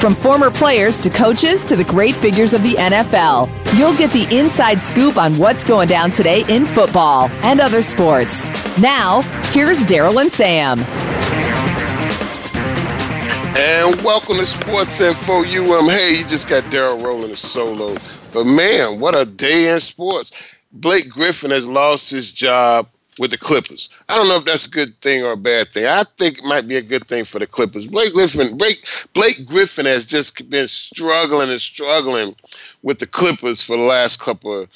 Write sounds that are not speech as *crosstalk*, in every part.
From former players to coaches to the great figures of the NFL, you'll get the inside scoop on what's going down today in football and other sports. Now, here's Daryl and Sam. And welcome to Sports Info UM. Hey, you just got Daryl rolling a solo but man, what a day in sports. Blake Griffin has lost his job with the Clippers. I don't know if that's a good thing or a bad thing. I think it might be a good thing for the Clippers. Blake Griffin, Blake, Blake Griffin has just been struggling and struggling with the Clippers for the last couple of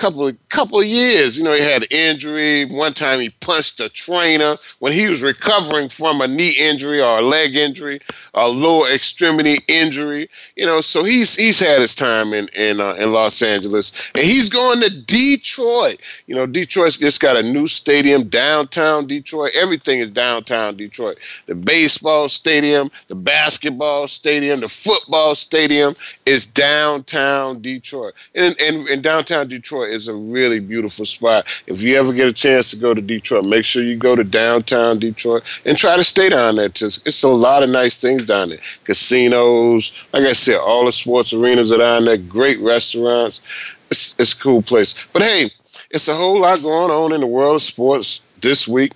couple couple of years. You know, he had injury. One time he punched a trainer when he was recovering from a knee injury or a leg injury, a lower extremity injury. You know, so he's he's had his time in in uh, in Los Angeles, and he's going to Detroit. You know, Detroit's just got a new stadium downtown Detroit. Everything is downtown Detroit. The baseball stadium, the basketball stadium, the football stadium is downtown Detroit, and and, and downtown Detroit is a really beautiful spot. If you ever get a chance to go to Detroit, make sure you go to downtown Detroit and try to stay down there. Just it's a lot of nice things down there. Casinos, like I said, all the sports arenas are down there. Great restaurants. It's, it's a cool place. But hey, it's a whole lot going on in the world of sports this week.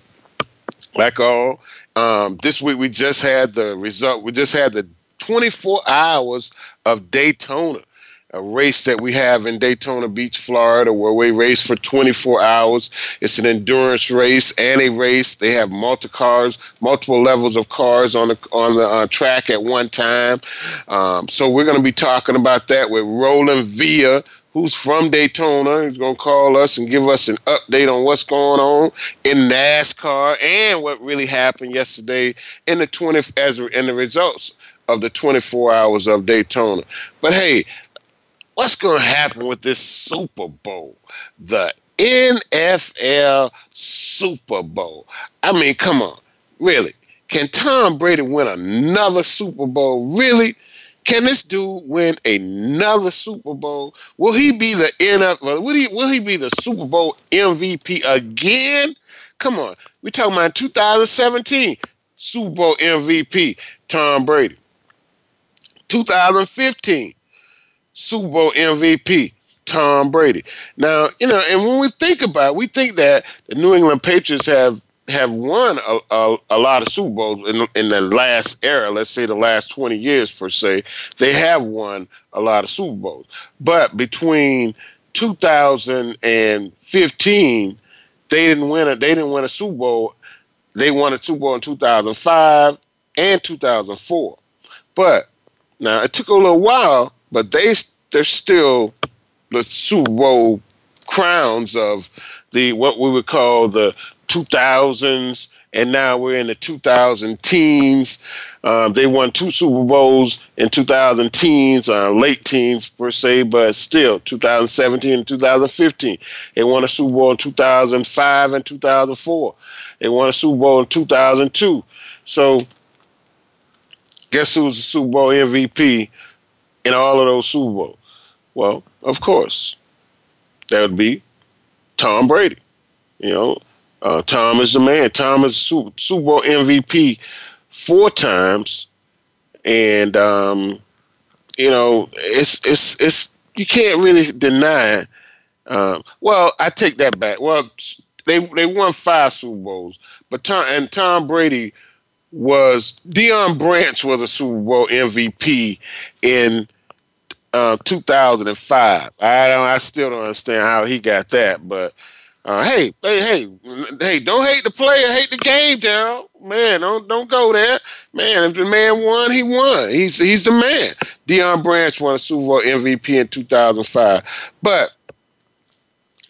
Like all, um, this week we just had the result. We just had the 24 hours of Daytona a race that we have in Daytona Beach, Florida, where we race for 24 hours. It's an endurance race and a race. They have multiple cars, multiple levels of cars on the on the uh, track at one time. Um, so we're going to be talking about that with Roland Via, who's from Daytona. He's going to call us and give us an update on what's going on in NASCAR and what really happened yesterday in the 20 as in the results of the 24 hours of Daytona. But hey, what's going to happen with this Super Bowl? The NFL Super Bowl. I mean, come on. Really? Can Tom Brady win another Super Bowl? Really? Can this dude win another Super Bowl? Will he be the NFL? Will he, will he be the Super Bowl MVP again? Come on. We're talking about 2017 Super Bowl MVP, Tom Brady. 2015 Super Bowl MVP, Tom Brady. Now, you know, and when we think about it, we think that the New England Patriots have have won a, a, a, lot of Super Bowls in, in the last era, let's say the last 20 years per se, they have won a lot of Super Bowls. But between 2015, they didn't win a they didn't win a Super Bowl. They won a Super Bowl in 2005 and 2004. But now it took a little while but they they're still the Super Bowl crowns of the what we would call the 2000s, and now we're in the 2000 teens. Um, they won two Super Bowls in 2000 teens, uh, late teens per se, but still 2017 and 2015. They won a Super Bowl in 2005 and 2004. They won a Super Bowl in 2002. So, guess who's the Super Bowl MVP in all of those Super Bowls? Well, of course, that would be Tom Brady. You know, uh, Tom is the man. Tom is Super, Bowl MVP four times, and um, you know, it's it's it's you can't really deny. Uh, well, I take that back. Well, they they won five Super Bowls, but Tom and Tom Brady was Deion Branch was a Super Bowl MVP in uh, 2005. I don't. I still don't understand how he got that, but uh, hey, hey, hey, hey! Don't hate the player, hate the game, Daryl. Man, don't don't go there, man. If the man won, he won. He's he's the man. Deion Branch won a Super Bowl MVP in 2005. But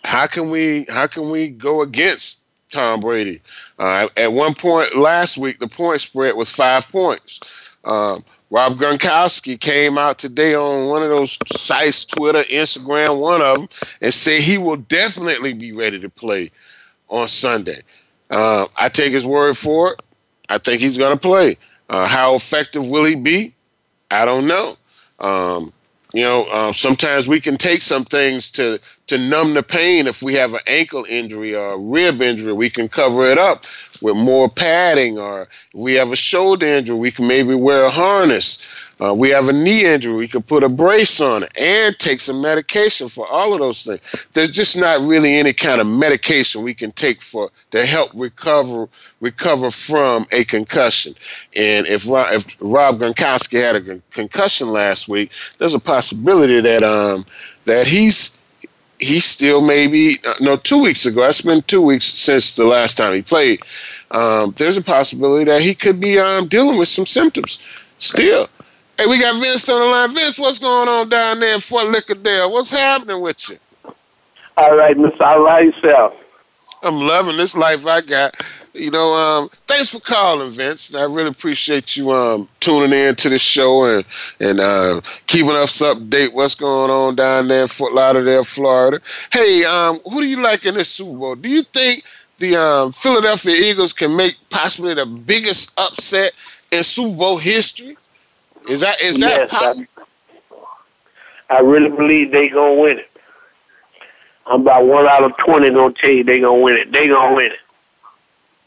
how can we how can we go against Tom Brady? Uh, at one point last week, the point spread was five points. Um, Rob Gronkowski came out today on one of those sites, Twitter, Instagram, one of them, and said he will definitely be ready to play on Sunday. Uh, I take his word for it. I think he's going to play. Uh, how effective will he be? I don't know. Um, you know, uh, sometimes we can take some things to to numb the pain. If we have an ankle injury or a rib injury, we can cover it up with more padding. Or we have a shoulder injury, we can maybe wear a harness. Uh, we have a knee injury, we can put a brace on it and take some medication for all of those things. There's just not really any kind of medication we can take for to help recover recover from a concussion. And if if Rob Gronkowski had a concussion last week, there's a possibility that um that he's he's still maybe no two weeks ago. It's been two weeks since the last time he played. Um, there's a possibility that he could be um, dealing with some symptoms still. Hey, we got Vince on the line. Vince, what's going on down there in Fort Lauderdale? What's happening with you? All right, Mr. All yourself. I'm loving this life I got. You know, um, thanks for calling, Vince. I really appreciate you um, tuning in to the show and and uh, keeping us up to date what's going on down there in Fort Lauderdale, Florida. Hey, um, who do you like in this Super Bowl? Do you think the um, Philadelphia Eagles can make possibly the biggest upset in Super Bowl history? Is that is that yes, possible? I, I really believe they gonna win it. I'm about one out of twenty gonna tell you they gonna win it. They gonna win it.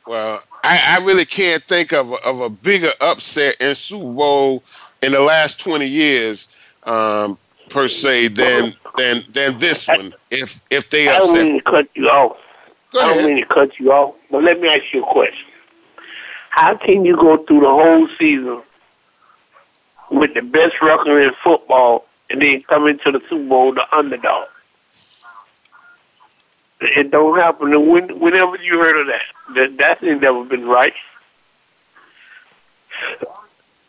Well, I, I really can't think of a, of a bigger upset in Super Bowl in the last twenty years, um, per se, than than than this one. If if they upset. I don't mean to cut you off. Go ahead. I don't mean to cut you off, but let me ask you a question. How can you go through the whole season with the best record in football and then come into the Super Bowl the underdog. It don't happen. When, whenever you heard of that, that that's never been right.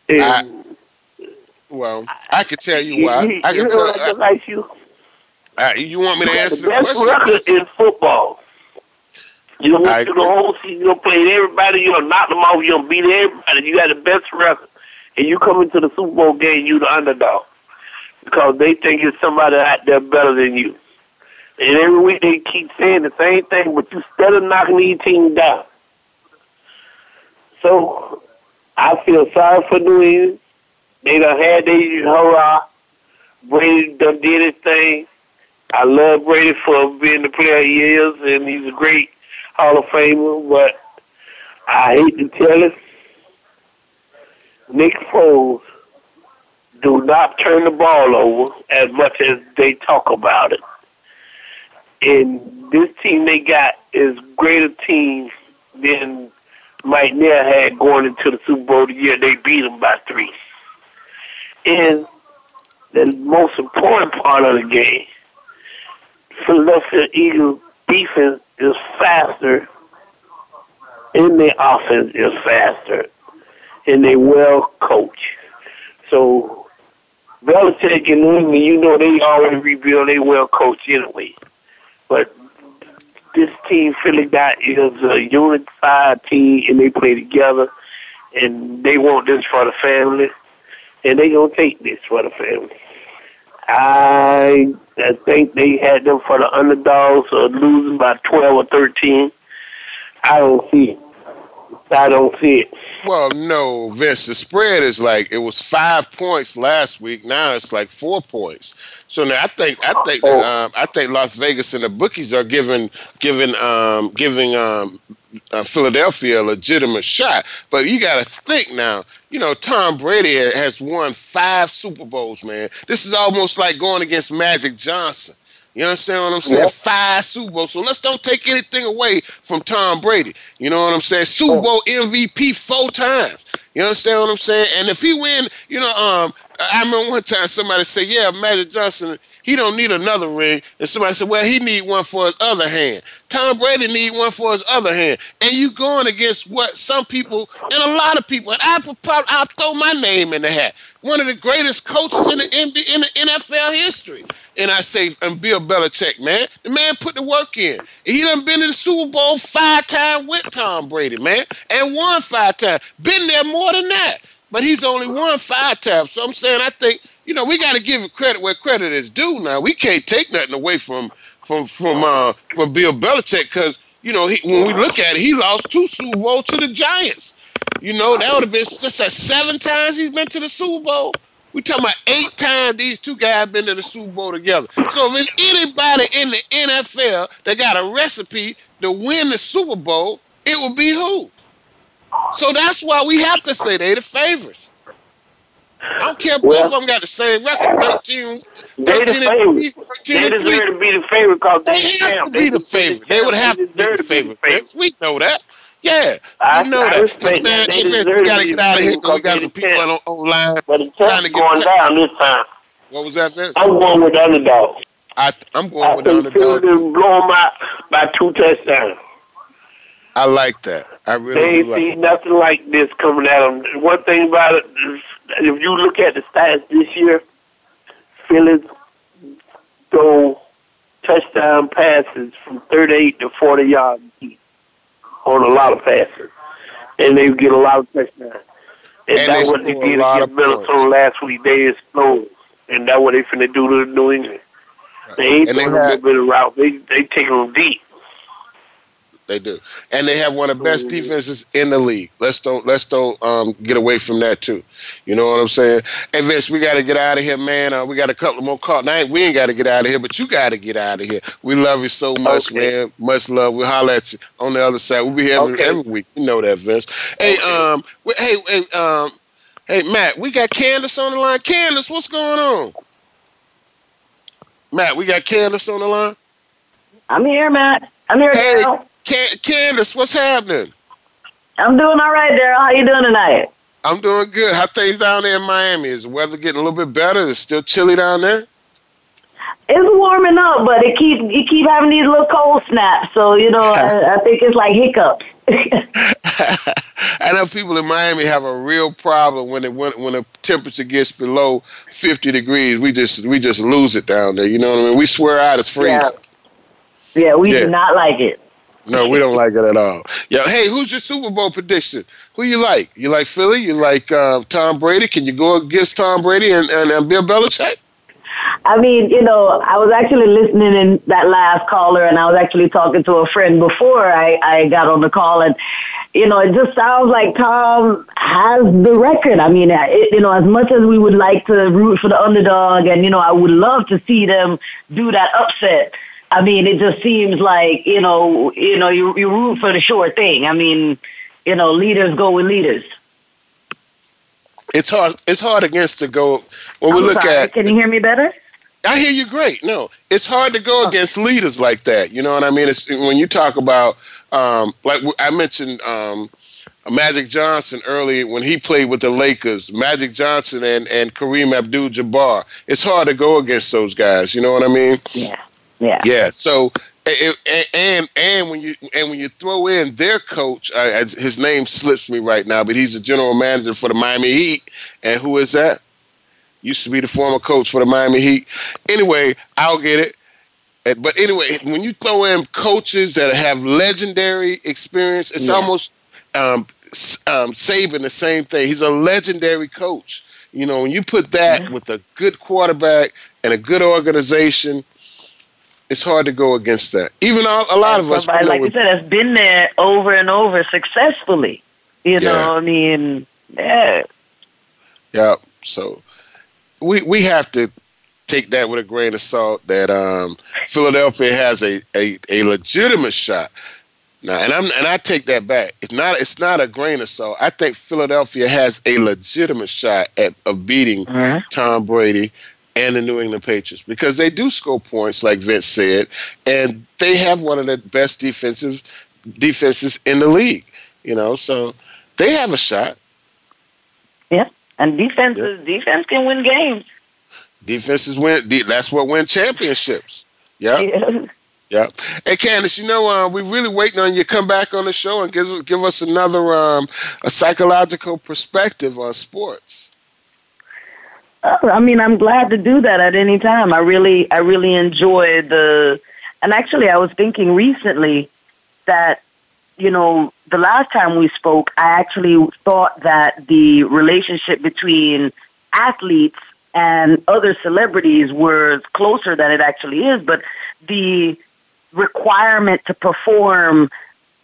And, I, well, I could tell you why. You, I can tell I, like you. Uh, you want me to answer the, the best record in football. You through the whole season. You played everybody. You knock them off. You beat everybody. You got the best record and you come into the Super Bowl game, you the underdog because they think it's somebody out there better than you. And every week they keep saying the same thing, but you still knocking these teams down. So I feel sorry for New England. They done had their hurrah. Brady done did his thing. I love Brady for being the player he is, and he's a great Hall of Famer, but I hate to tell it, Nick Foles do not turn the ball over as much as they talk about it. And this team they got is greater team than Mike Neal had going into the Super Bowl the year they beat them by three. And the most important part of the game, Philadelphia Eagles defense is faster and their offense is faster and they well coach. So Belichick and New England, you know they already rebuild, they well coach anyway. But this team Philly got is a unified team and they play together and they want this for the family and they gonna take this for the family. I I think they had them for the underdogs or losing by twelve or thirteen. I don't see it. I don't see it. Well, no, Vince. The spread is like it was five points last week. Now it's like four points. So now I think I think that, oh. um, I think Las Vegas and the bookies are giving giving um, giving um, uh, Philadelphia a legitimate shot. But you got to think now. You know, Tom Brady has won five Super Bowls, man. This is almost like going against Magic Johnson. You understand what I'm saying? Yep. Five Super Bowls. So let's don't take anything away from Tom Brady. You know what I'm saying? Super oh. Bowl MVP four times. You understand what I'm saying? And if he win, you know, um, I remember one time somebody said, "Yeah, Magic Johnson, he don't need another ring." And somebody said, "Well, he need one for his other hand." Tom Brady need one for his other hand. And you going against what some people and a lot of people, and I I'll throw my name in the hat. One of the greatest coaches in the in the NFL history. And I say, and Bill Belichick, man, the man put the work in. He done been in the Super Bowl five times with Tom Brady, man, and won five times. Been there more than that. but he's only won five times. So I'm saying I think you know we got to give him credit where credit is due. Now we can't take nothing away from from from uh from Bill Belichick because you know he, when we look at it, he lost two Super Bowls to the Giants. You know that would have been just like seven times he's been to the Super Bowl. We talking about eight times these two guys been to the Super Bowl together. So if there's anybody in the NFL that got a recipe to win the Super Bowl, it would be who? So that's why we have to say they the favorites. I don't care if well, both of them got the same record, 13, 13 they the favorite. 13 they deserve to be the favorite because they, they have to be the favorite. They would have to be the favorite. We know that. Yeah, I, you know I that. Man, we gotta get out of here because we got some people on, online but the trying to get going down this time. What was that, Vince? I'm going with the underdog. I, I'm going I with the underdog. Them blow them out by two touchdowns. I like that. I really they ain't like seen nothing like this coming at them. One thing about it, if you look at the stats this year, Phillies throw touchdown passes from 38 to 40 yards on a lot of passes, and they get a lot of touchdowns. And, and that's what they did against Minnesota last week. They explode, and that's what they finna do to New England. Right. They ain't and doing a little bit of route. They they take them deep. They do, and they have one of the best defenses in the league. Let's don't let's don't um, get away from that too. You know what I'm saying? Hey Vince, we got to get out of here, man. Uh, we got a couple more calls. Now we ain't got to get out of here, but you got to get out of here. We love you so much, okay. man. Much love. We'll holler at you on the other side. We'll be here every, okay. every week. You know that, Vince. Hey, okay. um, hey, hey, um, hey, Matt. We got Candace on the line. Candace, what's going on? Matt, we got Candace on the line. I'm here, Matt. I'm here hey, now. Can- Candace, what's happening? I'm doing all right, Daryl. How you doing tonight? I'm doing good. How things down there in Miami? Is the weather getting a little bit better? Is it still chilly down there? It's warming up, but it keep you keep having these little cold snaps. So you know, I, I think it's like hiccups. *laughs* I know people in Miami have a real problem when it when when the temperature gets below 50 degrees. We just we just lose it down there. You know what I mean? We swear out it's freezing. Yeah, yeah we yeah. do not like it. No, we don't like it at all. Yeah. Hey, who's your Super Bowl prediction? Who you like? You like Philly? You like uh, Tom Brady? Can you go against Tom Brady and, and, and Bill Belichick? I mean, you know, I was actually listening in that last caller, and I was actually talking to a friend before I, I got on the call, and you know, it just sounds like Tom has the record. I mean, it, you know, as much as we would like to root for the underdog, and you know, I would love to see them do that upset. I mean, it just seems like you know, you know, you you root for the sure thing. I mean, you know, leaders go with leaders. It's hard. It's hard against to go when I'm we look sorry, at. Can you hear me better? I hear you great. No, it's hard to go oh. against leaders like that. You know what I mean? It's when you talk about, um, like I mentioned, um, Magic Johnson early when he played with the Lakers. Magic Johnson and and Kareem Abdul-Jabbar. It's hard to go against those guys. You know what I mean? Yeah. Yeah. Yeah. So and and when you and when you throw in their coach, uh, his name slips me right now, but he's a general manager for the Miami Heat. And who is that? Used to be the former coach for the Miami Heat. Anyway, I'll get it. But anyway, when you throw in coaches that have legendary experience, it's yeah. almost um, um, saving the same thing. He's a legendary coach. You know, when you put that mm-hmm. with a good quarterback and a good organization – it's hard to go against that. Even all, a lot of us, like you said, has been there over and over successfully. You yeah. know, I mean, yeah. Yeah. So we we have to take that with a grain of salt. That um, Philadelphia has a, a, a legitimate shot. Now, and I'm and I take that back. It's not it's not a grain of salt. I think Philadelphia has a legitimate shot at of beating mm-hmm. Tom Brady and the New England Patriots because they do score points, like Vince said, and they have one of the best defensive defenses in the league. You know, so they have a shot. Yeah, and defenses yeah. defense can win games. Defenses win. That's what win championships. Yeah. *laughs* yeah. Yeah. Hey, Candace, you know, uh, we're really waiting on you to come back on the show and give, give us another um, a psychological perspective on sports. I mean, I'm glad to do that at any time. I really, I really enjoy the, and actually, I was thinking recently that, you know, the last time we spoke, I actually thought that the relationship between athletes and other celebrities was closer than it actually is, but the requirement to perform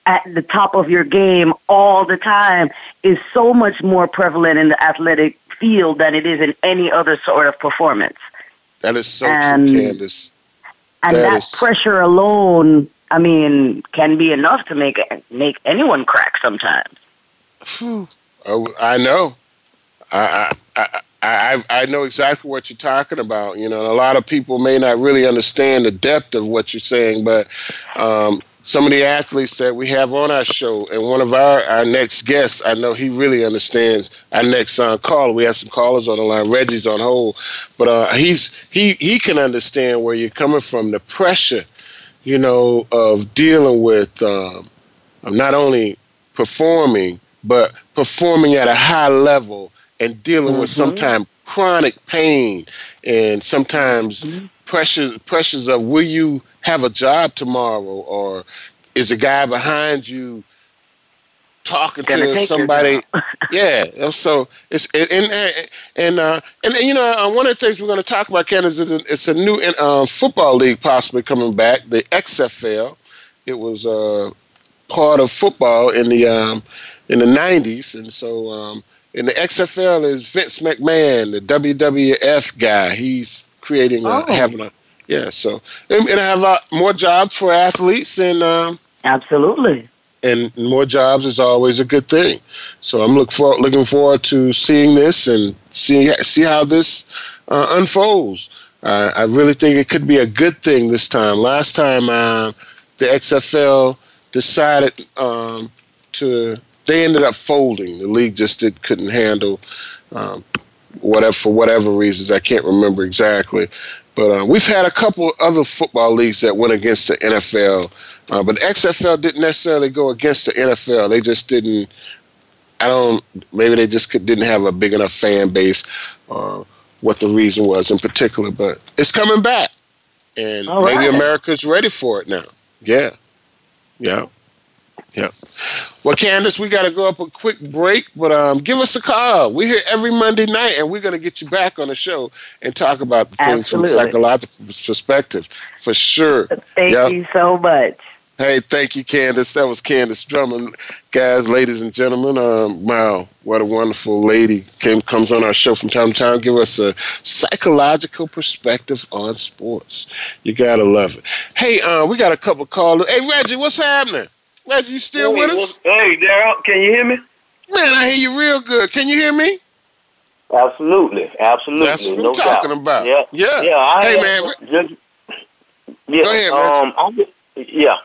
at the top of your game all the time is so much more prevalent in the athletic field than it is in any other sort of performance. That is so and, true, Candace. And that, that is... pressure alone, I mean, can be enough to make make anyone crack sometimes. Oh, I know. I, I, I, I know exactly what you're talking about. You know, a lot of people may not really understand the depth of what you're saying, but um, some of the athletes that we have on our show, and one of our, our next guests, I know he really understands. Our next uh, caller, we have some callers on the line. Reggie's on hold, but uh, he's he he can understand where you're coming from. The pressure, you know, of dealing with um, not only performing, but performing at a high level and dealing mm-hmm. with sometimes chronic pain and sometimes mm-hmm. pressures pressures of will you have a job tomorrow or is a guy behind you talking to somebody *laughs* yeah so it's and and and, uh, and, and you know uh, one of the things we're going to talk about Ken is it's a new uh, football league possibly coming back the XFL it was uh, part of football in the um, in the 90s and so um, and the XFL is Vince McMahon, the WWF guy. He's creating, a, oh. having a, yeah. So and, and I have a lot more jobs for athletes, and um, absolutely, and more jobs is always a good thing. So I'm look for, looking forward to seeing this and see see how this uh, unfolds. Uh, I really think it could be a good thing this time. Last time, uh, the XFL decided um, to they ended up folding. The league just did, couldn't handle um, whatever for whatever reasons. I can't remember exactly. But uh, we've had a couple other football leagues that went against the NFL. Uh, but XFL didn't necessarily go against the NFL. They just didn't. I don't. Maybe they just could, didn't have a big enough fan base. Uh, what the reason was in particular, but it's coming back, and All maybe right. America's ready for it now. Yeah, yeah. Yeah. Well, Candace, we got to go up a quick break, but um, give us a call. We're here every Monday night, and we're going to get you back on the show and talk about the things Absolutely. from a psychological perspective, for sure. Thank yep. you so much. Hey, thank you, Candace. That was Candace Drummond. Guys, ladies and gentlemen, um, wow, what a wonderful lady came comes on our show from time to time. Give us a psychological perspective on sports. You got to love it. Hey, uh, we got a couple callers. Hey, Reggie, what's happening? Glad you still hey, with us. Hey, Daryl, can you hear me? Man, I hear you real good. Can you hear me? Absolutely, absolutely. That's what no I'm talking doubt. about. Yeah, yeah. yeah I hey, man. Just, yeah, Go ahead, um, I'm, yeah.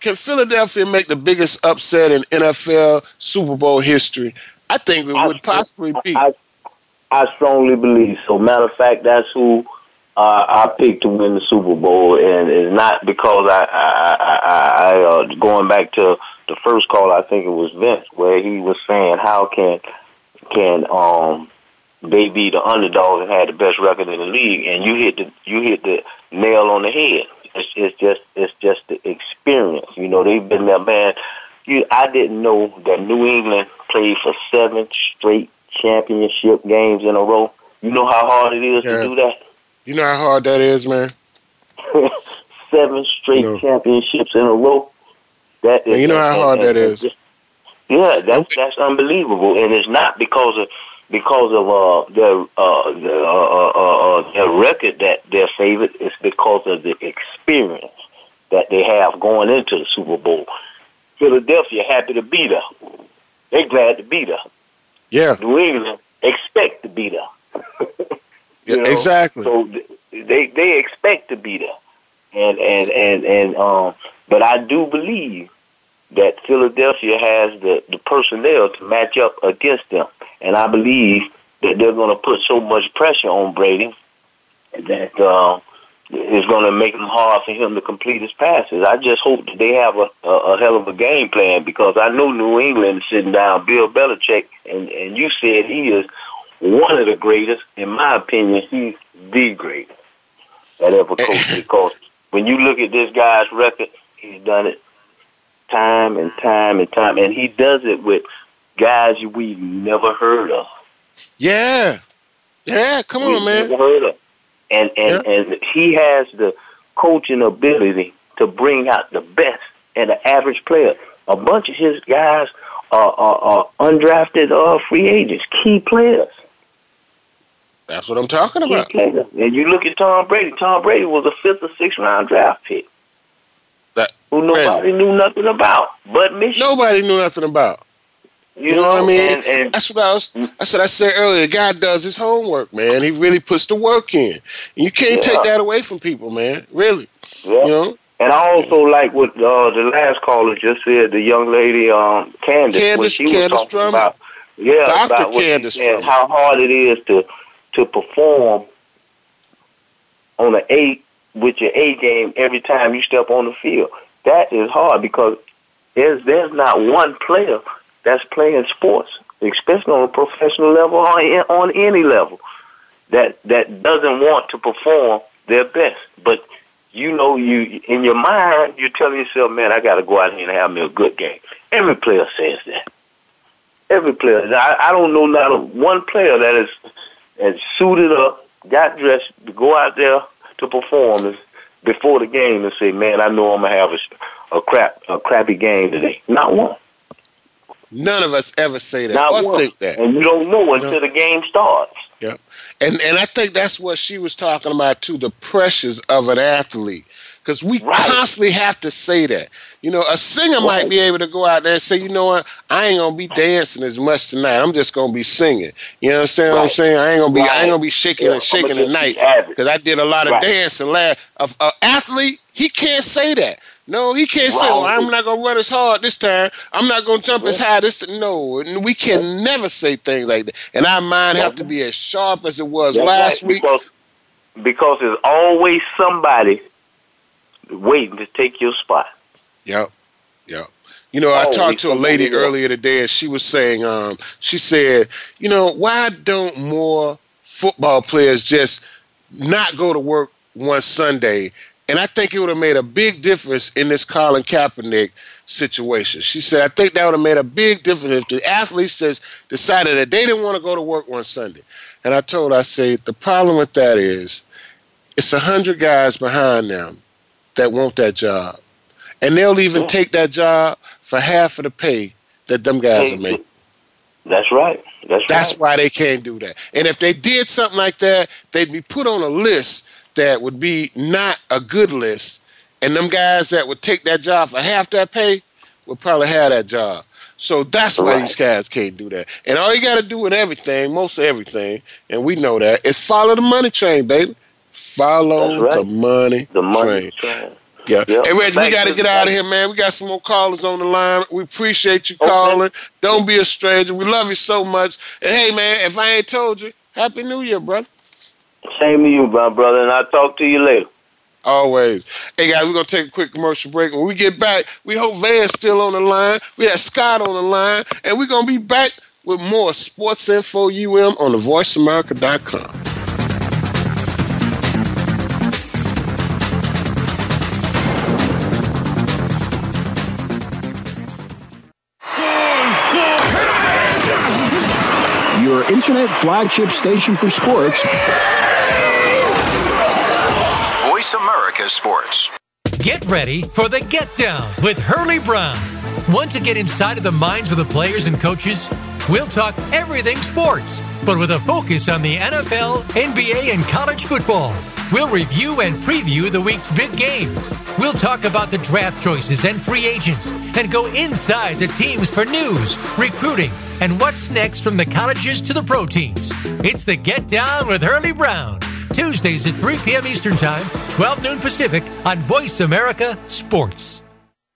Can Philadelphia make the biggest upset in NFL Super Bowl history? I think it would possibly be. I, I strongly believe so. Matter of fact, that's who uh, I picked to win the Super Bowl, and it's not because I, I, I, I uh, going back to the first call. I think it was Vince, where he was saying, "How can can um they be the underdog and have the best record in the league?" And you hit the you hit the nail on the head. It's, it's just it's just the experience. You know, they've been there, man. You, I didn't know that New England played for seven straight championship games in a row. You know how hard it is yeah. to do that. You know how hard that is, man. *laughs* Seven straight you know. championships in a row. That is, you know how hard that is. Yeah, that's that's unbelievable, and it's not because of because of uh, their uh, their, uh, uh, uh, uh, their record that they're favored. It's because of the experience that they have going into the Super Bowl. Philadelphia happy to be there. They're glad to be there. Yeah. New England expect to be there. *laughs* You know? Exactly. So they they expect to be there, and and and and um. But I do believe that Philadelphia has the the personnel to match up against them, and I believe that they're going to put so much pressure on Brady that uh, it's going to make it hard for him to complete his passes. I just hope that they have a, a, a hell of a game plan because I know New England is sitting down Bill Belichick, and and you said he is one of the greatest. In my opinion, he's the greatest that ever coached. because when you look at this guy's record, he's done it time and time and time, and he does it with guys we've never heard of. Yeah, yeah. Come we've on, man. Never heard of. And and yeah. and he has the coaching ability to bring out the best in an average player. A bunch of his guys are, are, are undrafted uh, free agents, key players. That's what I'm talking about. And you look at Tom Brady. Tom Brady was a fifth or sixth round draft pick. That who nobody knew nothing about, but Michigan. Nobody knew nothing about. You, you know, know, what I mean? And, and that's what I was. That's what I said earlier. The guy does his homework, man. He really puts the work in. And you can't yeah. take that away from people, man. Really. Yeah. You know. And I also like what uh, the last caller just said. The young lady, um, Candace, Candace, she Candace was talking about, yeah, Dr. about Candace and how hard it is to to perform on an eight with your A game every time you step on the field. That is hard because there's there's not one player that's playing sports, especially on a professional level or on any level, that that doesn't want to perform their best. But you know, you in your mind, you're telling yourself, "Man, I got to go out here and have me a good game." Every player says that. Every player. I, I don't know not one player that is and suited up, got dressed to go out there to perform before the game and say, "Man, I know I'm gonna have a, a crap a crappy game today." Not one. None of us ever say that Not or one. think that. And you don't know until no. the game starts. Yeah. And and I think that's what she was talking about too, the pressures of an athlete. Because we right. constantly have to say that. You know, a singer right. might be able to go out there and say, you know what, I ain't gonna be dancing as much tonight. I'm just gonna be singing. You understand right. what I'm saying? I ain't gonna be I ain't gonna be shaking yeah, and shaking tonight because I did a lot of dancing last. An athlete, he can't say that. No, he can't say, well, I'm not going to run as hard this time. I'm not going to jump as high this No, we can never say things like that. And our mind have to be as sharp as it was That's last right, week. Because, because there's always somebody waiting to take your spot. Yep, yep. You know, I talked to a lady earlier today, and she was saying, um, she said, you know, why don't more football players just not go to work one Sunday and I think it would have made a big difference in this Colin Kaepernick situation. She said, I think that would have made a big difference if the athletes just decided that they didn't want to go to work one Sunday. And I told her, I said, the problem with that is it's a hundred guys behind them that want that job. And they'll even yeah. take that job for half of the pay that them guys are making. That's right. That's, That's right. why they can't do that. And if they did something like that, they'd be put on a list that would be not a good list, and them guys that would take that job for half that pay would probably have that job. So that's why right. these guys can't do that. And all you got to do with everything, most of everything, and we know that, is follow the money train, baby. Follow right. the money the money train. train. Yeah. Yep. Hey, Reggie, we got to get out of here, man. We got some more callers on the line. We appreciate you okay. calling. Don't be a stranger. We love you so much. And hey, man, if I ain't told you, Happy New Year, brother. Same to you, my brother, and I'll talk to you later. Always. Hey guys, we're gonna take a quick commercial break. When we get back, we hope Van's still on the line. We have Scott on the line, and we're gonna be back with more sports info UM on the Your internet flagship station for sports. Voice America Sports. Get ready for the Get Down with Hurley Brown. Want to get inside of the minds of the players and coaches? We'll talk everything sports, but with a focus on the NFL, NBA, and college football. We'll review and preview the week's big games. We'll talk about the draft choices and free agents and go inside the teams for news, recruiting, and what's next from the colleges to the pro teams. It's the Get Down with Hurley Brown. Tuesdays at 3 p.m. Eastern Time, 12 noon Pacific on Voice America Sports.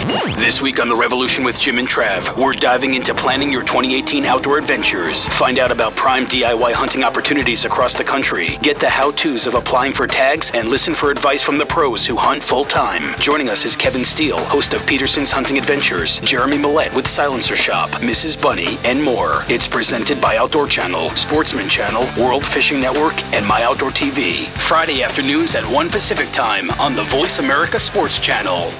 This week on The Revolution with Jim and Trav, we're diving into planning your 2018 outdoor adventures. Find out about prime DIY hunting opportunities across the country. Get the how to's of applying for tags and listen for advice from the pros who hunt full time. Joining us is Kevin Steele, host of Peterson's Hunting Adventures, Jeremy Millette with Silencer Shop, Mrs. Bunny, and more. It's presented by Outdoor Channel, Sportsman Channel, World Fishing Network, and My Outdoor TV. Friday afternoons at 1 Pacific Time on the Voice America Sports Channel.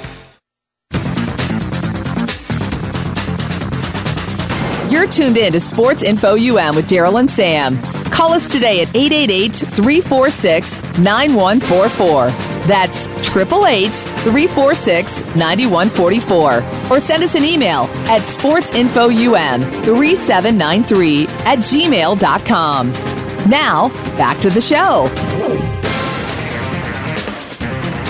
You're tuned in to Sports Info UM with Daryl and Sam. Call us today at 888 346 9144. That's 888 346 9144. Or send us an email at sportsinfoum3793 at gmail.com. Now, back to the show.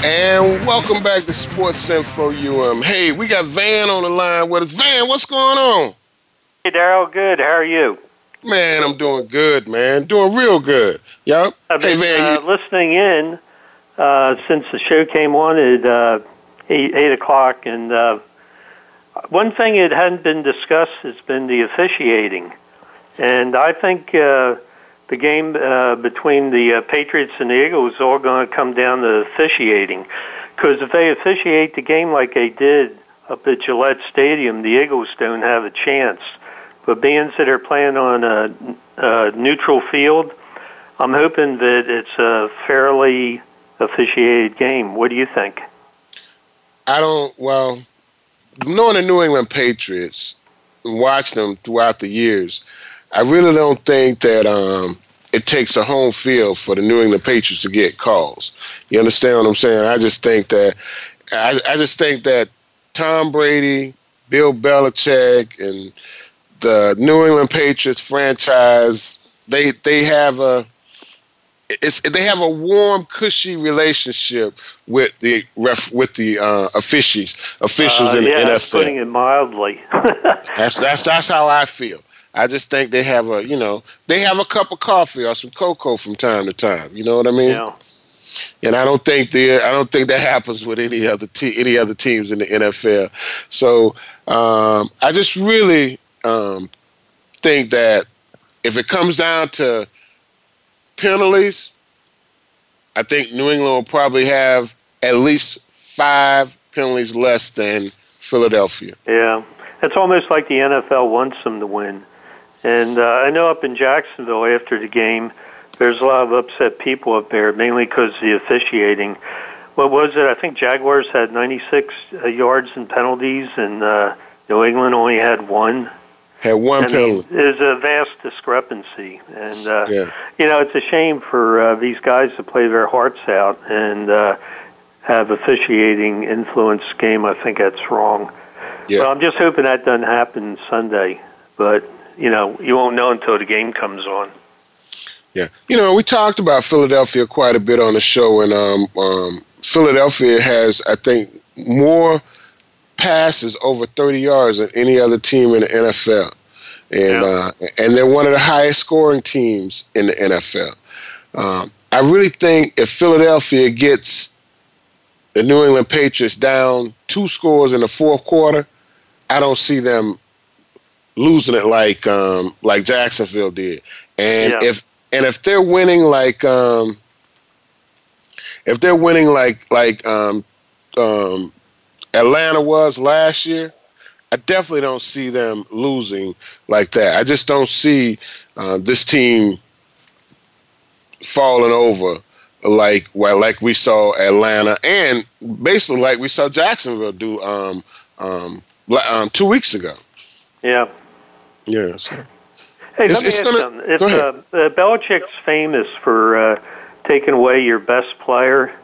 And welcome back to Sports Info UM. Hey, we got Van on the line with us. Van, what's going on? Hey, Daryl. Good. How are you? Man, I'm doing good, man. Doing real good. Yep. I've hey, been Van, uh, listening in uh, since the show came on at uh, eight, eight o'clock, and uh, one thing that hadn't been discussed has been the officiating, and I think uh, the game uh, between the uh, Patriots and the Eagles is all going to come down to officiating, because if they officiate the game like they did up at Gillette Stadium, the Eagles don't have a chance. But bands that they're playing on a, a neutral field, I'm hoping that it's a fairly officiated game. What do you think? I don't, well, knowing the New England Patriots, and watching them throughout the years, I really don't think that um, it takes a home field for the New England Patriots to get calls. You understand what I'm saying? I just think that, I, I just think that Tom Brady, Bill Belichick, and the New England Patriots franchise, they they have a it's they have a warm, cushy relationship with the ref with the uh, officials officials uh, in the NFL. Putting it mildly. *laughs* that's that's that's how I feel. I just think they have a you know they have a cup of coffee or some cocoa from time to time. You know what I mean? Yeah. And I don't think the I don't think that happens with any other te- any other teams in the NFL. So um, I just really um, think that if it comes down to penalties, I think New England will probably have at least five penalties less than Philadelphia. Yeah, it's almost like the NFL wants them to win. And uh, I know up in Jacksonville after the game, there's a lot of upset people up there, mainly because the officiating. What was it? I think Jaguars had 96 uh, yards and penalties, and uh, New England only had one. Had one I penalty. Mean, there's a vast discrepancy, and uh, Yeah. you know it's a shame for uh, these guys to play their hearts out and uh, have officiating influence game. I think that's wrong. Yeah. Well, I'm just hoping that doesn't happen Sunday, but you know you won't know until the game comes on. Yeah, you know, we talked about Philadelphia quite a bit on the show, and um, um, Philadelphia has, I think, more passes over 30 yards than any other team in the NFL, and Yeah. uh, and they're one of the highest scoring teams in the NFL. Um, I really think if Philadelphia gets the New England Patriots down two scores in the fourth quarter, I don't see them losing it like um, like Jacksonville did. And Yeah. if and if they're winning like um, if they're winning like like um, um, Atlanta was last year, I definitely don't see them losing like that. I just don't see uh, this team falling over like well, like we saw Atlanta and basically like we saw Jacksonville do um, um, um, two weeks ago. Yeah. Yeah. So. Hey, It's- let me it's ask gonna- something. If go ahead. uh, uh, Belichick's famous for uh, taking away your best player,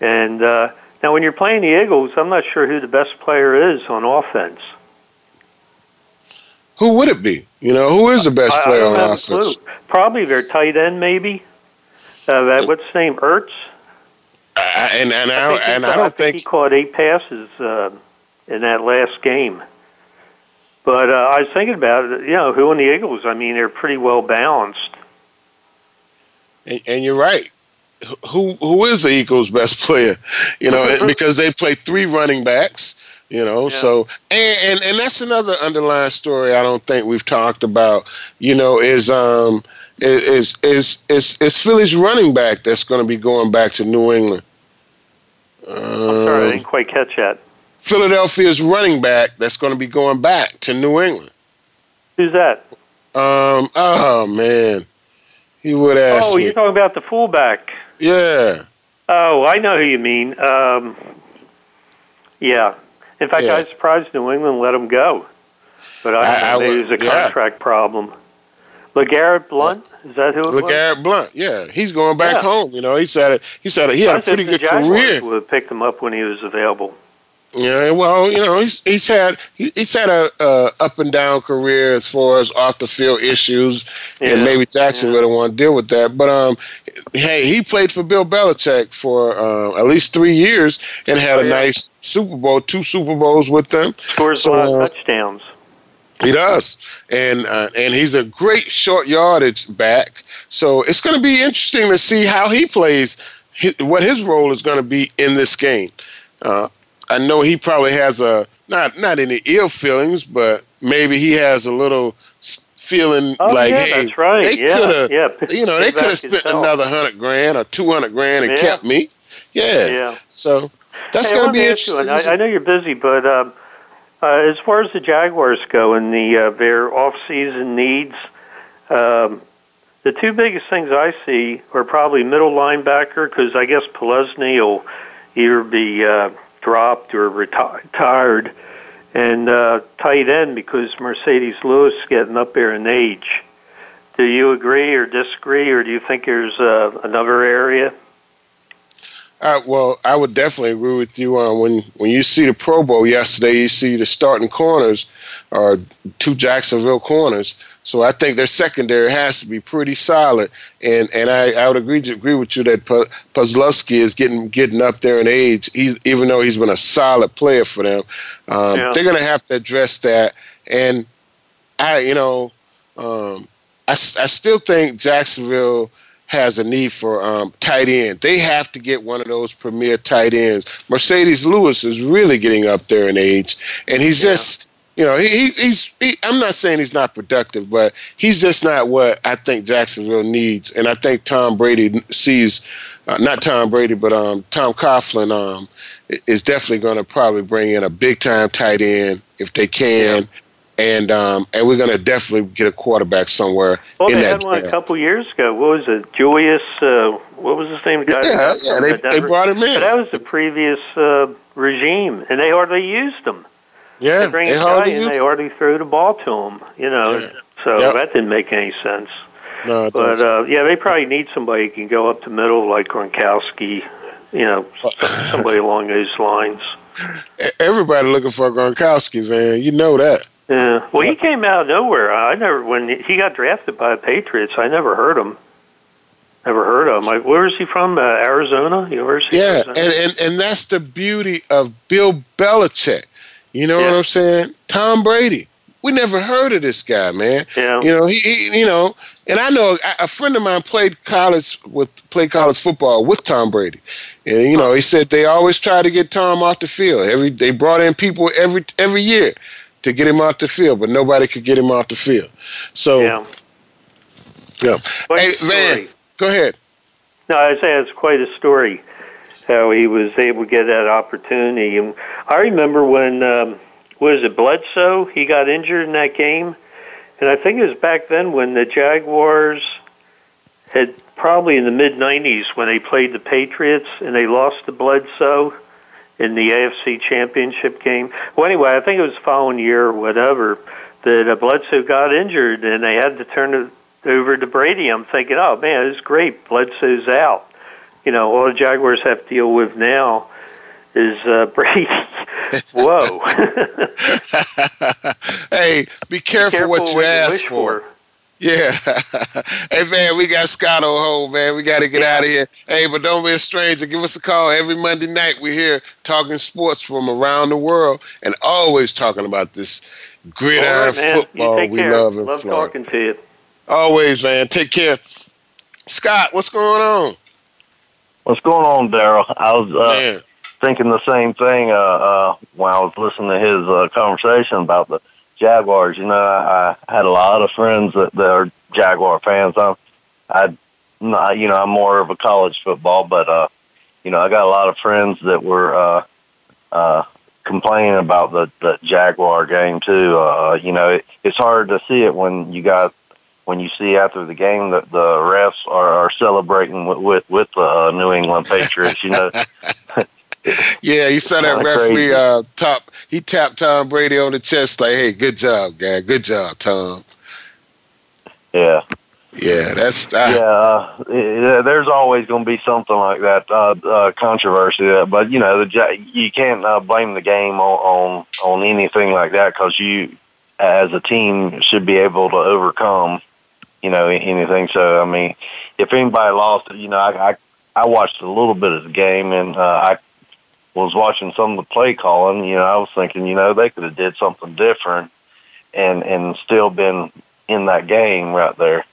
and uh, now when you're playing the Eagles, I'm not sure who the best player is on offense. Who would it be? You know, who is the best I, I player don't on offense? clue. Probably their tight end, maybe. Uh, that, what's his name? Ertz. I, and and I, think he and I don't think he caught eight passes uh, in that last game. But uh, I was thinking about it. You know, who in the Eagles? I mean, they're pretty well balanced. and, and you're right. Who who is the Eagles' best *laughs* player? You know, *laughs* because they play three running backs. You know, yeah. so and, and and that's another underlying story I don't think we've talked about. You know, is um is is is is Philly's running back that's going to be going back to New England. I'm sorry, I um, didn't quite catch that. Philadelphia's running back that's going to be going back to New England. Who's that? Um. Oh man, he would ask. Oh, me. you're talking about the fullback. Yeah. Oh, I know who you mean. Um, yeah. In fact, yeah. I was surprised New England let him go. But I, I, I it was a yeah. contract problem. LeGarrette Blunt is that who it LeGarrette was? Blunt, yeah, he's going back yeah. home. You know, he said it. he said he had I a pretty good career. Would have picked him up when he was available. Yeah, well, you know, he's he's had he's had a, a up and down career as far as off the field issues, yeah. and maybe Jackson yeah. not want to deal with that. But um, hey, he played for Bill Belichick for uh, at least three years and had oh, a yeah. nice Super Bowl, two Super Bowls with them. Scores so, a lot of uh, touchdowns. He does, and uh, and he's a great short yardage back. So it's going to be interesting to see how he plays, what his role is going to be in this game. Uh, I know he probably has a not not any ill feelings, but maybe he has a little feeling oh, like, yeah, hey, right. they yeah, could have, yeah. you know, they could have spent another hundred grand or two hundred grand and yeah. kept me. Yeah. Yeah. So that's hey, going to be interesting. I, I, know you're busy, but um, uh, as far as the Jaguars go and the uh, their off-season needs, um, the two biggest things I see are probably middle linebacker because I guess Posluszny will either be uh, dropped or retired, and uh, tight end because Marcedes Lewis is getting up there in age. Do you agree or disagree, or do you think there's uh, another area? Uh, well, I would definitely agree with you on when when you see the Pro Bowl yesterday. You see the starting corners are two Jacksonville corners. So I think their secondary has to be pretty solid, and and I, I would agree agree with you that Posluszny is getting getting up there in age. He's even though he's been a solid player for them, um, yeah. they're going to have to address that. And I, you know, um, I I still think Jacksonville has a need for um, tight end. They have to get one of those premier tight ends. Marcedes Lewis is really getting up there in age, and he's yeah. just. You know, he, he's. He, I'm not saying he's not productive, but he's just not what I think Jacksonville needs, and I think Tom Brady sees, uh, not Tom Brady, but um, Tom Coughlin um, is definitely going to probably bring in a big time tight end if they can. Yeah and um, and we're going to definitely get a quarterback somewhere. Well, in they that had one a couple years ago. What was it, Julius? Uh, what was his name? The yeah, yeah, they, they brought him in. But that was the previous uh, regime, and they hardly used him. Yeah, they bring a guy and they hardly threw the ball to him. You know, yeah. so yep. that didn't make any sense. No, but uh, yeah, they probably need somebody who can go up the middle like Gronkowski. You know, *laughs* somebody along those lines. Everybody looking for Gronkowski, man. You know that. Yeah. Well, he came out of nowhere. I never when he got drafted by the Patriots. I never heard him. Never heard of him. where is he from? Uh, Arizona University. Yeah, and, and and that's the beauty of Bill Belichick. You know yeah. what I'm saying? Tom Brady. We never heard of this guy, man. Yeah. You know he, he you know, and I know a, a friend of mine played college with played college football with Tom Brady, and you know he said they always try to get Tom off the field. Every they brought in people every every year to get him off the field, but nobody could get him off the field. So, yeah. yeah. Hey, Van, go ahead. No, I say it's quite a story how he was able to get that opportunity. And I remember when um, was it Bledsoe? He got injured in that game, and I think it was back then when the Jaguars had probably in the mid '90s when they played the Patriots and they lost to Bledsoe in the AFC Championship game. Well, anyway, I think it was the following year or whatever that uh, Bledsoe got injured and they had to turn it over to Brady. I'm thinking, oh man, it's great. Bledsoe's out. You know, all the Jaguars have to deal with now is uh, *laughs* Brady. Whoa. *laughs* hey, be careful, be careful what you what ask you for. for. Yeah. *laughs* hey, man, we got Scott home, man. We got to get yeah. out of here. Hey, but don't be a stranger. Give us a call. Every Monday night, we're here talking sports from around the world and always talking about this gridiron right, football we care. love in love Florida. talking to you. Always, man. Take care. Scott, what's going on? What's going on, Daryl? I was uh, thinking the same thing uh, uh, when I was listening to his uh, conversation about the Jaguars. You know, I, I had a lot of friends that, that are Jaguar fans. I'm, I, you know, I'm more of a college football, but uh, you know, I got a lot of friends that were uh, uh, complaining about the the Jaguar game too. Uh, you know, it, it's hard to see it when you got when you see after the game that the refs are, are celebrating with with, with the uh, New England Patriots. You know. *laughs* yeah, he saw that referee uh, top. He tapped Tom Brady on the chest like, "Hey, good job, guy. Good job, Tom." Yeah. Yeah, that's uh, yeah. Uh, there's always going to be something like that uh, uh, controversy, but you know, the you can't uh, blame the game on on, on anything like that because you, as a team, should be able to overcome, you know, anything. So I mean, if anybody lost, you know, I I, I watched a little bit of the game and uh, I was watching some of the play calling. You know, I was thinking, you know, they could have did something different and and still been in that game right there.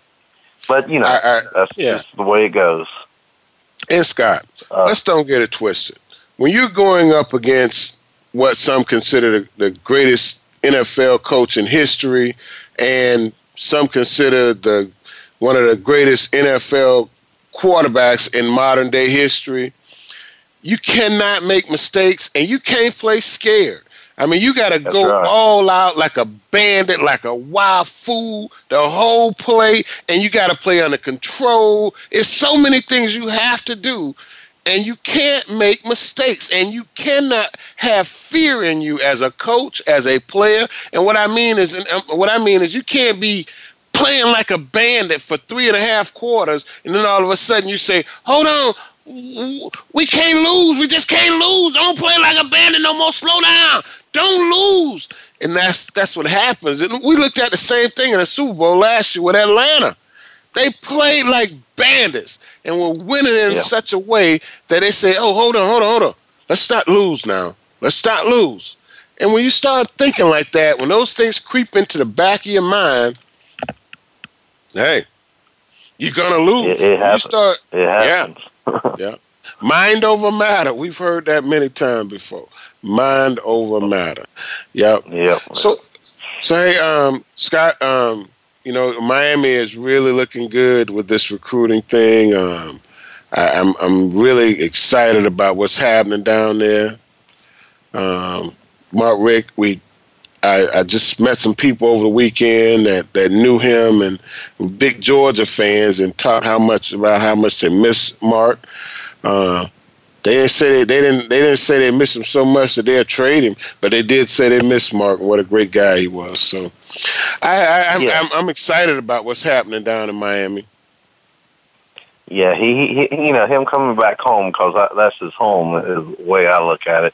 But you know, I, I, that's yeah. just the way it goes. And Scott, uh, let's don't get it twisted. When you're going up against what some consider the, the greatest NFL coach in history, and some consider the one of the greatest NFL quarterbacks in modern day history, you cannot make mistakes and you can't play scared. I mean, you got to go right. all out like a bandit, like a wild fool, the whole play, and you got to play under control. It's so many things you have to do, and you can't make mistakes, and you cannot have fear in you as a coach, as a player. And what I mean is, um, what I mean is, you can't be playing like a bandit for three and a half quarters, and then all of a sudden you say, "Hold on." We can't lose. We just can't lose. Don't play like a bandit no more. Slow down. Don't lose. And that's that's what happens. And we looked at the same thing in the Super Bowl last year with Atlanta. They played like bandits and were winning in yeah. such a way that they say, "Oh, hold on, hold on, hold on. Let's not lose now. Let's not lose." And when you start thinking like that, when those things creep into the back of your mind, hey, you're gonna lose. It, it happens. You start, it happens. Yeah, *laughs* yeah. Mind over matter. We've heard that many times before mind over matter. Yep. Yep. So, so hey, um, Scott, um, you know, Miami is really looking good with this recruiting thing. Um, I, am I'm, I'm really excited about what's happening down there. Um, Mark Richt, we I, I, just met some people over the weekend that, that knew him and big Georgia fans and talked how much about how much they miss Mark. Uh, they didn't say they, they didn't they didn't say they missed him so much that they'll trade him, but they did say they missed Mark and what a great guy he was. So I, I am yeah. I'm, I'm excited about what's happening down in Miami. Yeah, he, he you know him coming back home because that's his home is the way I look at it,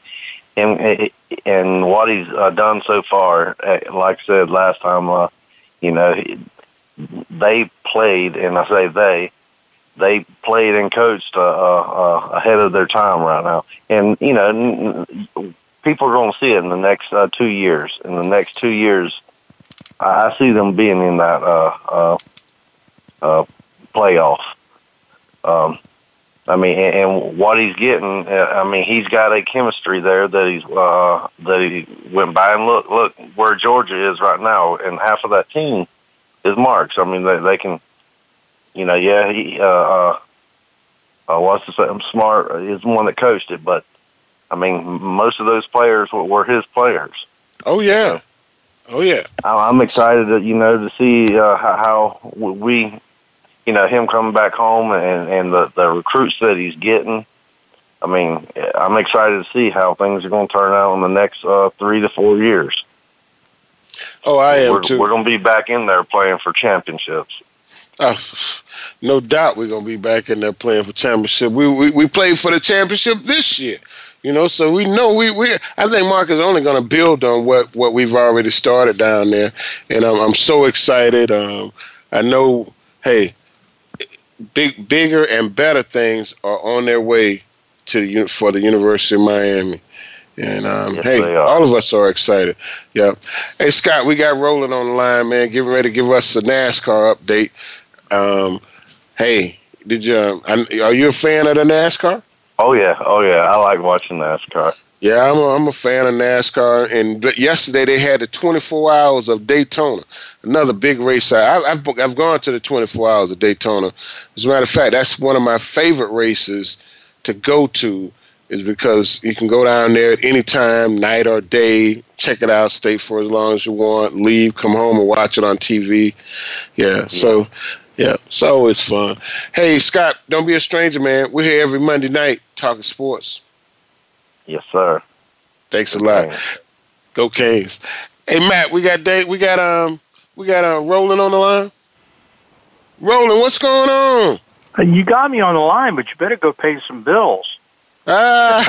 and and what he's uh, done so far, uh, like I said last time, uh, you know, he, they played, and I say they, they played and coached uh, uh, ahead of their time right now. And you know, people are going to see it in the next uh, two years. In the next two years, I see them being in that uh, uh, uh, playoff. Um, I mean, and, and what he's getting, uh, I mean, he's got a chemistry there that he's uh, that he went by and look look where Georgia is right now, and half of that team is Marks. I mean, they they can you know, yeah, he uh, uh, uh what's to say? I'm smart is the one that coached it, but I mean, most of those players were, were his players. Oh yeah, oh yeah. I'm excited that you know to see uh, how we, you know, him coming back home and and the the recruits that he's getting. I mean, I'm excited to see how things are going to turn out in the next uh, three to four years. Oh, I am we're, too. We're going to be back in there playing for championships. Uh, no doubt we're gonna be back in there playing for championship. We we, we played for the championship this year, you know. So we know we we. I think Mark is only gonna build on what what we've already started down there, and I'm I'm so excited. Um, I know, hey, big bigger and better things are on their way to the for the University of Miami. And um, yes, hey, all of us are excited. Yep. Hey Scott, we got rolling on the line, man. Getting ready to give us a NASCAR update. Um, hey, Did you? Um, are you a fan of the NASCAR? Oh yeah, oh yeah. I like watching NASCAR. Yeah, I'm a, I'm a fan of NASCAR. And yesterday they had the 24 hours of Daytona, another big race. I, I've I've gone to the 24 hours of Daytona. As a matter of fact, that's one of my favorite races to go to. Is because you can go down there at any time, night or day, check it out, stay for as long as you want, leave, come home and watch it on TV. Yeah, so yeah, it's always fun. Hey, Scott, don't be a stranger, man. We're here every Monday night talking sports. Yes, sir. Thanks a lot. Go Canes. Hey, Matt, we got Dave, we got um, we got uh, Roland on the line. Roland, what's going on? You got me on the line, but you better go pay some bills. I'll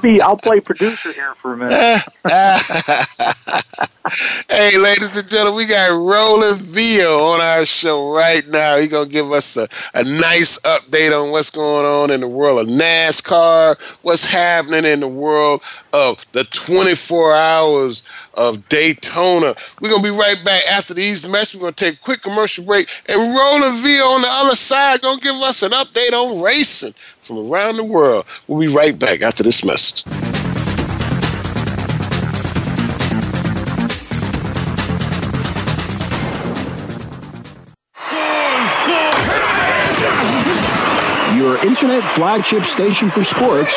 be. I'll play producer here for a minute. *laughs* hey, ladies and gentlemen, we got Roland Villa on our show right now. He's gonna give us a, a nice update on what's going on in the world of NASCAR, what's happening in the world of the 24 hours of Daytona. We're gonna be right back after these messages. We're gonna take a quick commercial break, and Roland Villa on the other side gonna give us an update on racing from around the world. We'll be right back after this message. Your internet flagship station for sports.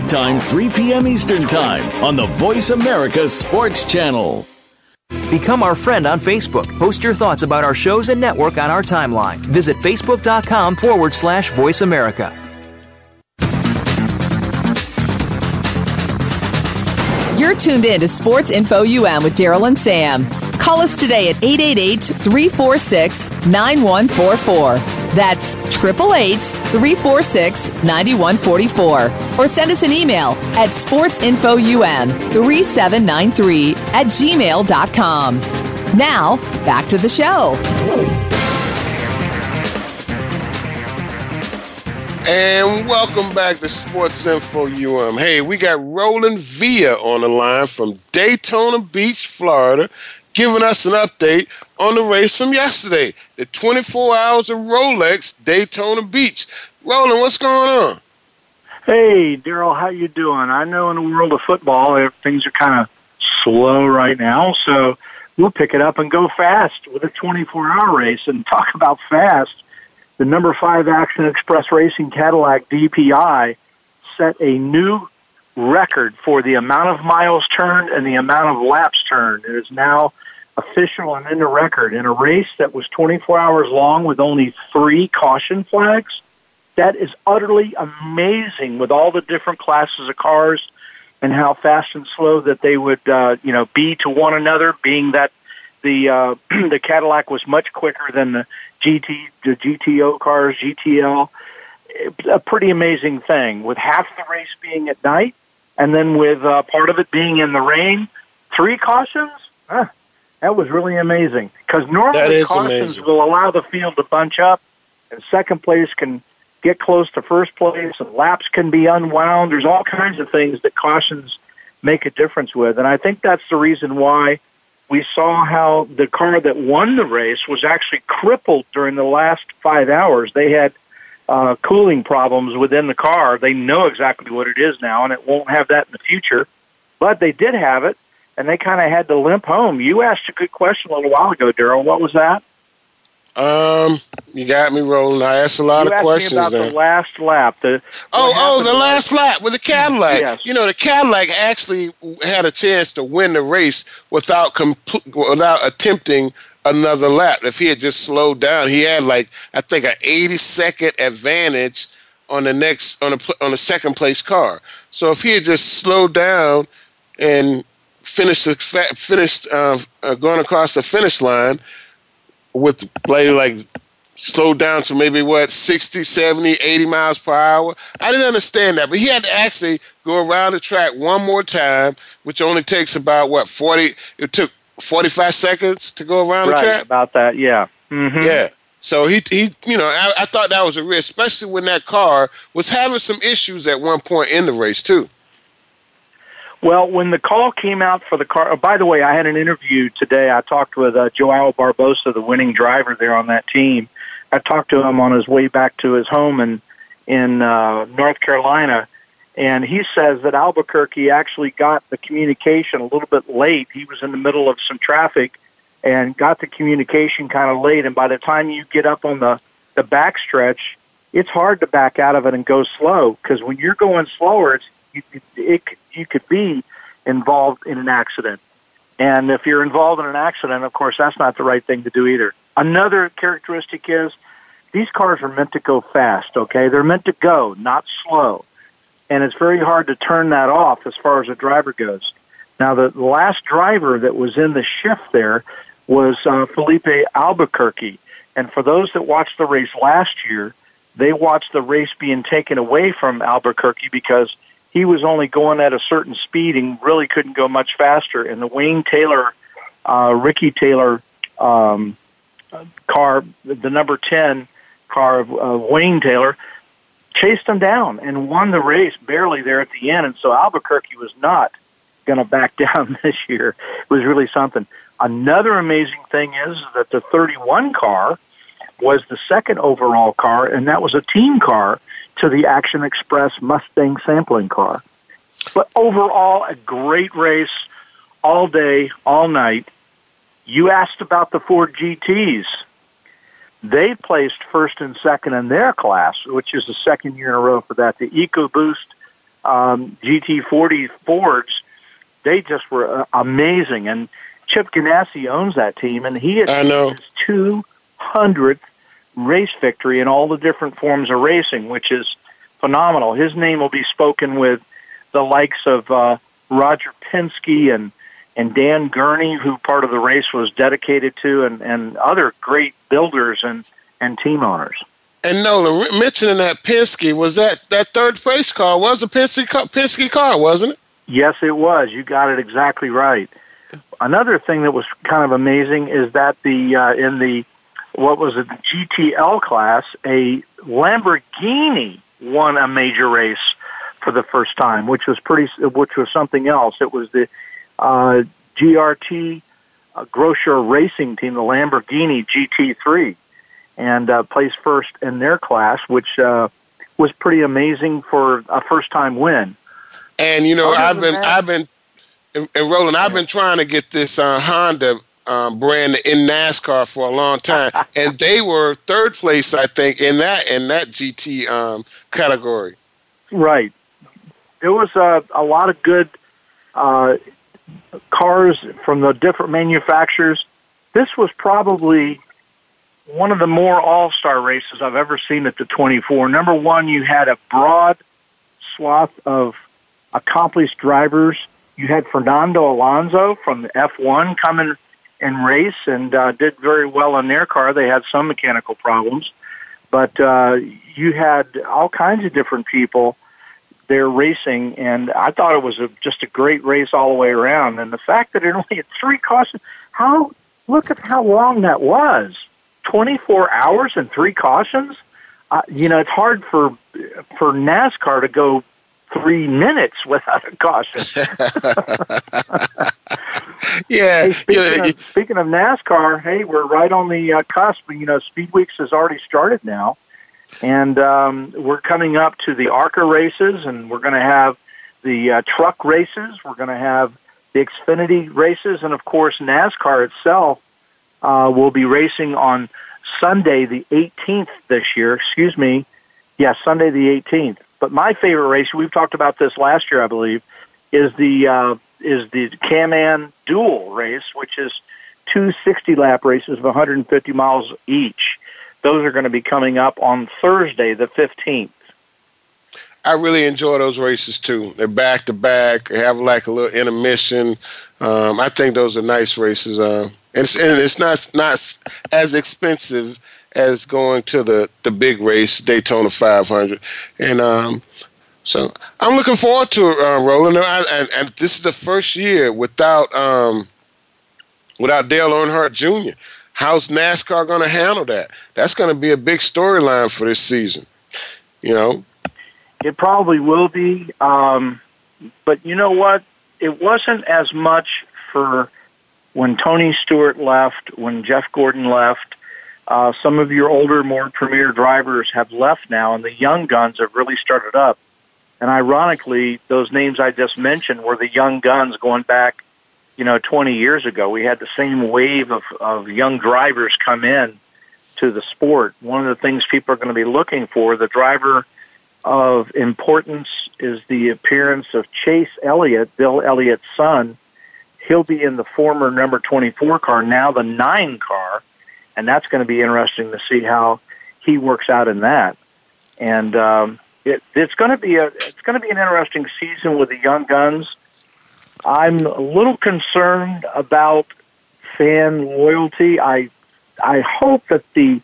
Time, 3 p.m. Eastern Time on the Voice America Sports Channel. Become our friend on Facebook. Post your thoughts about our shows and network on our timeline. Visit facebook.com forward slash voice America. You're tuned in to Sports Info UM with Daryl and Sam. Call us today at 888 346 9144. That's 888 346 9144. Or send us an email at sportsinfoum3793 at gmail.com. Now, back to the show. And welcome back to Sports Info UM. Hey, we got Roland Villa on the line from Daytona Beach, Florida, giving us an update on the race from yesterday, the 24 hours of Rolex Daytona Beach. Roland, what's going on? Hey, Daryl, how you doing? I know in the world of football, eh, things are kind of slow right now, so we'll pick it up and go fast with a 24-hour race. And talk about fast the number five Action Express Racing Cadillac DPI set a new record for the amount of miles turned and the amount of laps turned. It is now official and in the record in a race that was 24 hours long with only three caution flags. That is utterly amazing with all the different classes of cars and how fast and slow that they would, uh, you know, be to one another. Being that the uh, *clears throat* the Cadillac was much quicker than the GT, the GTO cars, GTL, a pretty amazing thing with half the race being at night and then with uh, part of it being in the rain. Three cautions? Huh, that was really amazing because normally cautions amazing. will allow the field to bunch up and second place can get close to first place and laps can be unwound. There's all kinds of things that cautions make a difference with. And I think that's the reason why we saw how the car that won the race was actually crippled during the last five hours. They had uh, cooling problems within the car. They know exactly what it is now, and it won't have that in the future. But they did have it, and they kind of had to limp home. You asked a good question a little while ago, Daryl. What was that? Um, you got me rolling. I asked a lot you of questions about there. the last lap. The Oh, oh, the last lap with the Cadillac. Yes. You know, the Cadillac actually had a chance to win the race without compl- without attempting another lap. If he had just slowed down, he had like I think an 80 second advantage on the next on a on a second place car. So if he had just slowed down and finished the fa- finished uh, uh, going across the finish line with like like slowed down to maybe what 60 70 80 miles per hour i didn't understand that but he had to actually go around the track one more time which only takes about what 40 it took 45 seconds to go around right the track about that. Yeah. hmm yeah so he he you know I, I thought that was a risk especially when that car was having some issues at one point in the race too Well, when the call came out for the car, oh, by the way, I had an interview today. I talked with uh, Joao Barbosa, the winning driver there on that team. I talked to him on his way back to his home in in uh, North Carolina, and he says that Albuquerque actually got the communication a little bit late. He was in the middle of some traffic and got the communication kind of late. And by the time you get up on the the backstretch, it's hard to back out of it and go slow because when you're going slower, it's you, it, it you could be involved in an accident. And if you're involved in an accident, of course, that's not the right thing to do either. Another characteristic is these cars are meant to go fast, okay? They're meant to go, not slow. And it's very hard to turn that off as far as a driver goes. Now, the last driver that was in the shift there was uh, Filipe Albuquerque. And for those that watched the race last year, they watched the race being taken away from Albuquerque because he was only going at a certain speed and really couldn't go much faster. And the Wayne Taylor, uh, Ricky Taylor um, car, the number 10 car of uh, Wayne Taylor, chased him down and won the race barely there at the end. And so Albuquerque was not going to back *laughs* down this year. It was really something. Another amazing thing is that the 31 car was the second overall car, and that was a team car to the Action Express Mustang sampling car. But overall, a great race all day, all night. You asked about the Ford GTs. They placed first and second in their class, which is the second year in a row for that. The EcoBoost um, GT40 Fords, they just were uh, amazing. And Chip Ganassi owns that team, and he had I know. his 200th race victory in all the different forms of racing, which is phenomenal. His name will be spoken with the likes of uh, Roger Penske and and Dan Gurney, who part of the race was dedicated to, and, and other great builders and, and team owners. and Nolan mentioning that Penske was that that third place car was a Penske car, Penske car wasn't it Yes, it was. You got it exactly right. Another thing that was kind of amazing is that the uh, in the what was it the GTL class, a Lamborghini won a major race for the first time, which was pretty, which was something else. It was the uh, GRT uh, Grasser Racing Team, the Lamborghini GT3, and uh, placed first in their class, which uh, was pretty amazing for a first-time win. And you know, I've been, I've been, and, and Roland, I've been trying to get this uh, Honda um, brand in NASCAR for a long time, *laughs* and they were third place, I think, in that in that GT um, category. Right. There was a, a lot of good uh, cars from the different manufacturers. This was probably one of the more all-star races I've ever seen at the 24. Number one, you had a broad swath of accomplished drivers. You had Fernando Alonso from the F1 coming and race and uh, did very well in their car. They had some mechanical problems. but uh, you had all kinds of different people there racing, and I thought it was a, just a great race all the way around. And the fact that it only had three cautions, how look at how long that was 24 hours and three cautions. Uh, you know, it's hard for for NASCAR to go three minutes *laughs* without a caution. *laughs* yeah. Hey, speaking, yeah. Of, speaking of NASCAR, hey, we're right on the uh, cusp. You know, Speed Weeks has already started now, and um, we're coming up to the ARCA races, and we're going to have the uh, truck races. We're going to have the Xfinity races, and of course, NASCAR itself uh, will be racing on Sunday, the 18th this year. Excuse me. Yes, yeah, Sunday the 18th. But my favorite race, we've talked about this last year, I believe, is the uh, is the Can-Am Duel race, which is two 60 lap races of 150 miles each. Those are going to be coming up on Thursday, the 15th. I really enjoy those races too. They're back to back. They have like a little intermission. Um, I think those are nice races. Uh, and, it's, and it's not not as expensive as going to the the big race Daytona 500. And um, so I'm looking forward to uh, Roland. And, and, and, this is the first year without um, without Dale Earnhardt Jr. How's NASCAR going to handle that? That's going to be a big storyline for this season. You know, it probably will be. Um, but you know what? It wasn't as much for when Tony Stewart left, when Jeff Gordon left. Uh, some of your older, more premier drivers have left now, and the young guns have really started up. And ironically, those names I just mentioned were the young guns going back, you know, 20 years ago. We had the same wave of, of young drivers come in to the sport. One of the things people are going to be looking for, the driver of importance is the appearance of Chase Elliott, Bill Elliott's son. He'll be in the former number 24 car, now the 9 car, and that's going to be interesting to see how he works out in that. And um, it, it's going to be a it's going to be an interesting season with the young guns. I'm a little concerned about fan loyalty. I I hope that the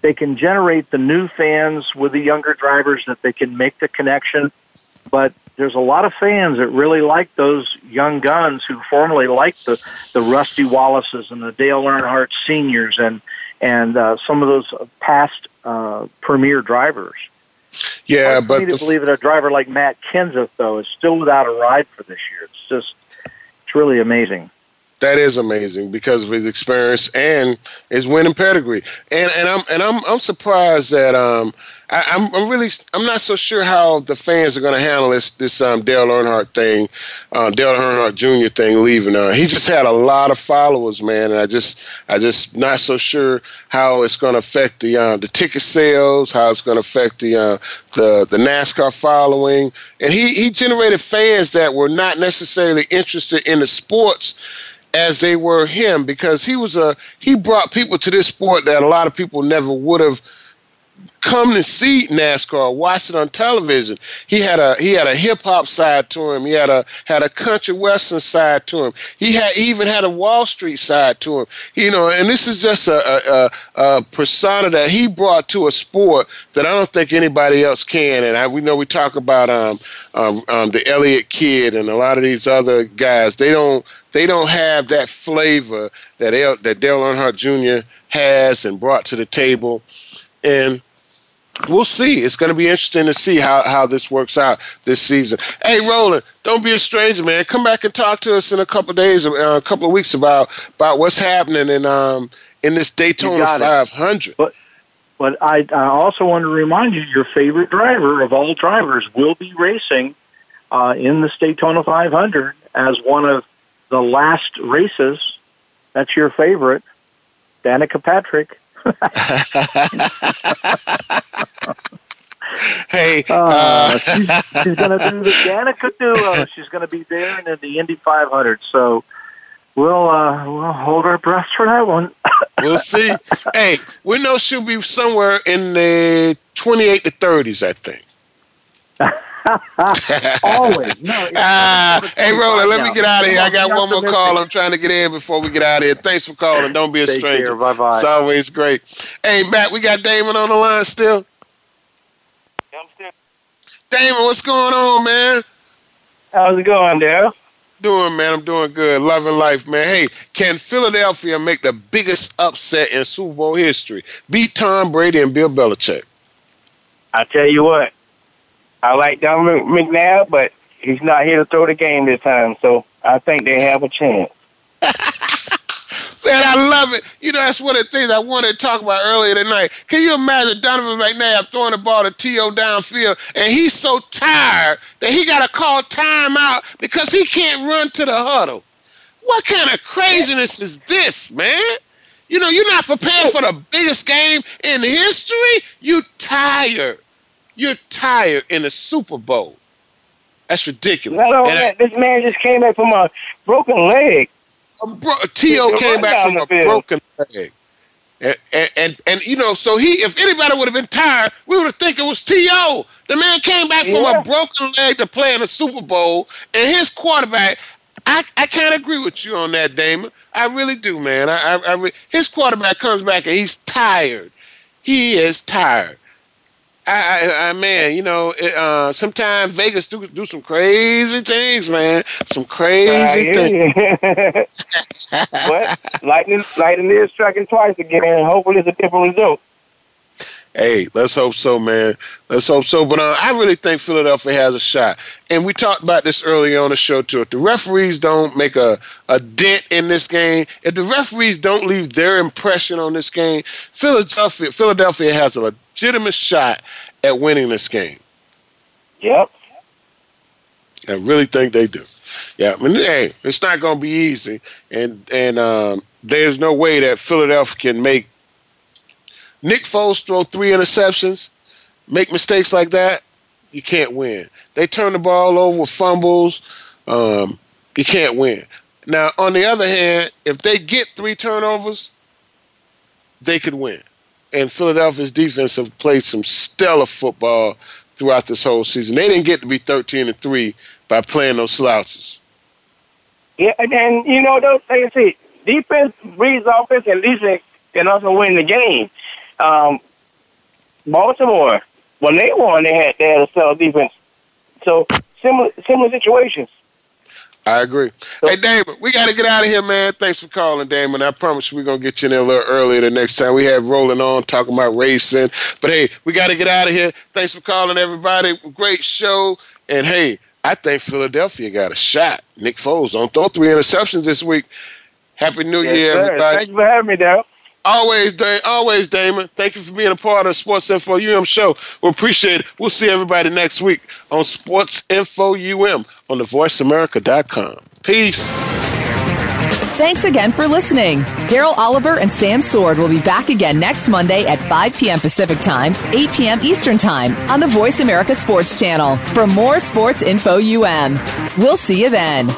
they can generate the new fans with the younger drivers that they can make the connection. But there's a lot of fans that really like those young guns who formerly liked the the Rusty Wallaces and the Dale Earnhardt seniors and and uh, some of those past uh, premier drivers. Yeah, Hard but me to believe that a driver like Matt Kenseth though is still without a ride for this year. It's just it's really amazing. That is amazing because of his experience and his winning pedigree. And and I'm and I'm I'm surprised that um I, am I'm, I'm really I'm not so sure how the fans are going to handle this this um, Dale Earnhardt thing, uh, Dale Earnhardt Jr. thing leaving. Uh, he just had a lot of followers, man, and I just I just not so sure how it's going to affect the uh, the ticket sales, how it's going to affect the uh, the the NASCAR following, and he he generated fans that were not necessarily interested in the sports as they were him because he was a he brought people to this sport that a lot of people never would have come to see NASCAR, watch it on television. He had a he had a hip hop side to him. He had a had a country western side to him. He had he even had a Wall Street side to him. You know, and this is just a, a, a persona that he brought to a sport that I don't think anybody else can. And I, we know we talk about um, um, um the Elliott kid and a lot of these other guys. They don't they don't have that flavor that El, that Dale Earnhardt Jr. has and brought to the table. And we'll see. It's going to be interesting to see how, how this works out this season. Hey, Roland, don't be a stranger, man. Come back and talk to us in a couple days, uh, a couple of weeks about about what's happening in um in this Daytona 500. But but I, I also want to remind you, your favorite driver of all drivers will be racing uh, in the Daytona 500 as one of the last races. That's your favorite, Danica Patrick. *laughs* hey, uh, *laughs* uh, she's, she's going to do the Danica duo. She's going to be there in the Indy 500. So we'll uh, we'll hold our breath for that one. *laughs* we'll see. Hey, we know she'll be somewhere in the 28 to 30s, I think. *laughs* Always. No. Ah, hey, Roland, let me get out of here. I got one more call. I'm trying to get in before we get out of here. Thanks for calling. Don't be a Take stranger. Bye-bye. It's always great. Hey, Matt, we got Damon on the line still. Yeah, I'm still. Damon, what's going on, man? How's it going, Daryl? Doing, man. I'm doing good. Loving life, man. Hey, can Philadelphia make the biggest upset in Super Bowl history? Beat Tom Brady and Bill Belichick. I tell you what, I like Donovan McNabb, but he's not here to throw the game this time, so I think they have a chance. *laughs* Man, I love it. You know, that's one of the things I wanted to talk about earlier tonight. Can you imagine Donovan McNabb throwing the ball to T.O. downfield, and he's so tired that he got to call timeout because he can't run to the huddle? What kind of craziness is this, man? You know, you're not prepared for the biggest game in history. You tired. You're tired in the Super Bowl. That's ridiculous. Not only that, this man just came back from a broken leg. bro- T.O. came back from a broken leg. And, and, and and you know, so he if anybody would have been tired, we would have think it was T.O. The man came back from Yeah. a broken leg to play in the Super Bowl, and his quarterback. I, I can't agree with you on that, Damon. I really do, man. I, I, I re- his quarterback comes back and he's tired. He is tired. I, I, I man, you know, it, uh, sometimes Vegas do do some crazy things, man. Some crazy I things. *laughs* but lightning, lightning is striking twice again, hopefully it's a different result. Hey, let's hope so, man. Let's hope so. But uh, I really think Philadelphia has a shot. And we talked about this earlier on the show, too. If the referees don't make a, a dent in this game, if the referees don't leave their impression on this game, Philadelphia, Philadelphia has a legitimate shot at winning this game. Yep. I really think they do. Yeah, I mean, hey, it's not going to be easy, and and um, there's no way that Philadelphia can make Nick Foles throw three interceptions, make mistakes like that. You can't win. They turn the ball over with fumbles. Um, you can't win. Now, on the other hand, if they get three turnovers, they could win. And Philadelphia's defense have played some stellar football throughout this whole season. They didn't get to be 13 and 3 by playing those slouches. Yeah, and, and you know, those like I say, defense breeds offense, and defense can also win the game. Um, Baltimore, when they won, they had they had a stellar defense. So similar similar situations. I agree. Hey, Damon, we got to get out of here, man. Thanks for calling, Damon. I promise you we're going to get you in there a little earlier the next time. We have rolling on talking about racing. But hey, we got to get out of here. Thanks for calling, everybody. Great show. And hey, I think Philadelphia got a shot. Nick Foles don't throw three interceptions this week. Happy New Yes, Year, sir. everybody. Thank you for having me, Dale. Always, Da- always, Damon. Thank you for being a part of Sports Info UM show. We appreciate it. We'll see everybody next week on Sports Info UM on the VoiceAmerica.com. Peace. Thanks again for listening. Daryl Oliver and Sam Sword will be back again next Monday at 5 p.m. Pacific Time, 8 p.m. Eastern Time on the Voice America Sports Channel for more Sports Info UM. We'll see you then.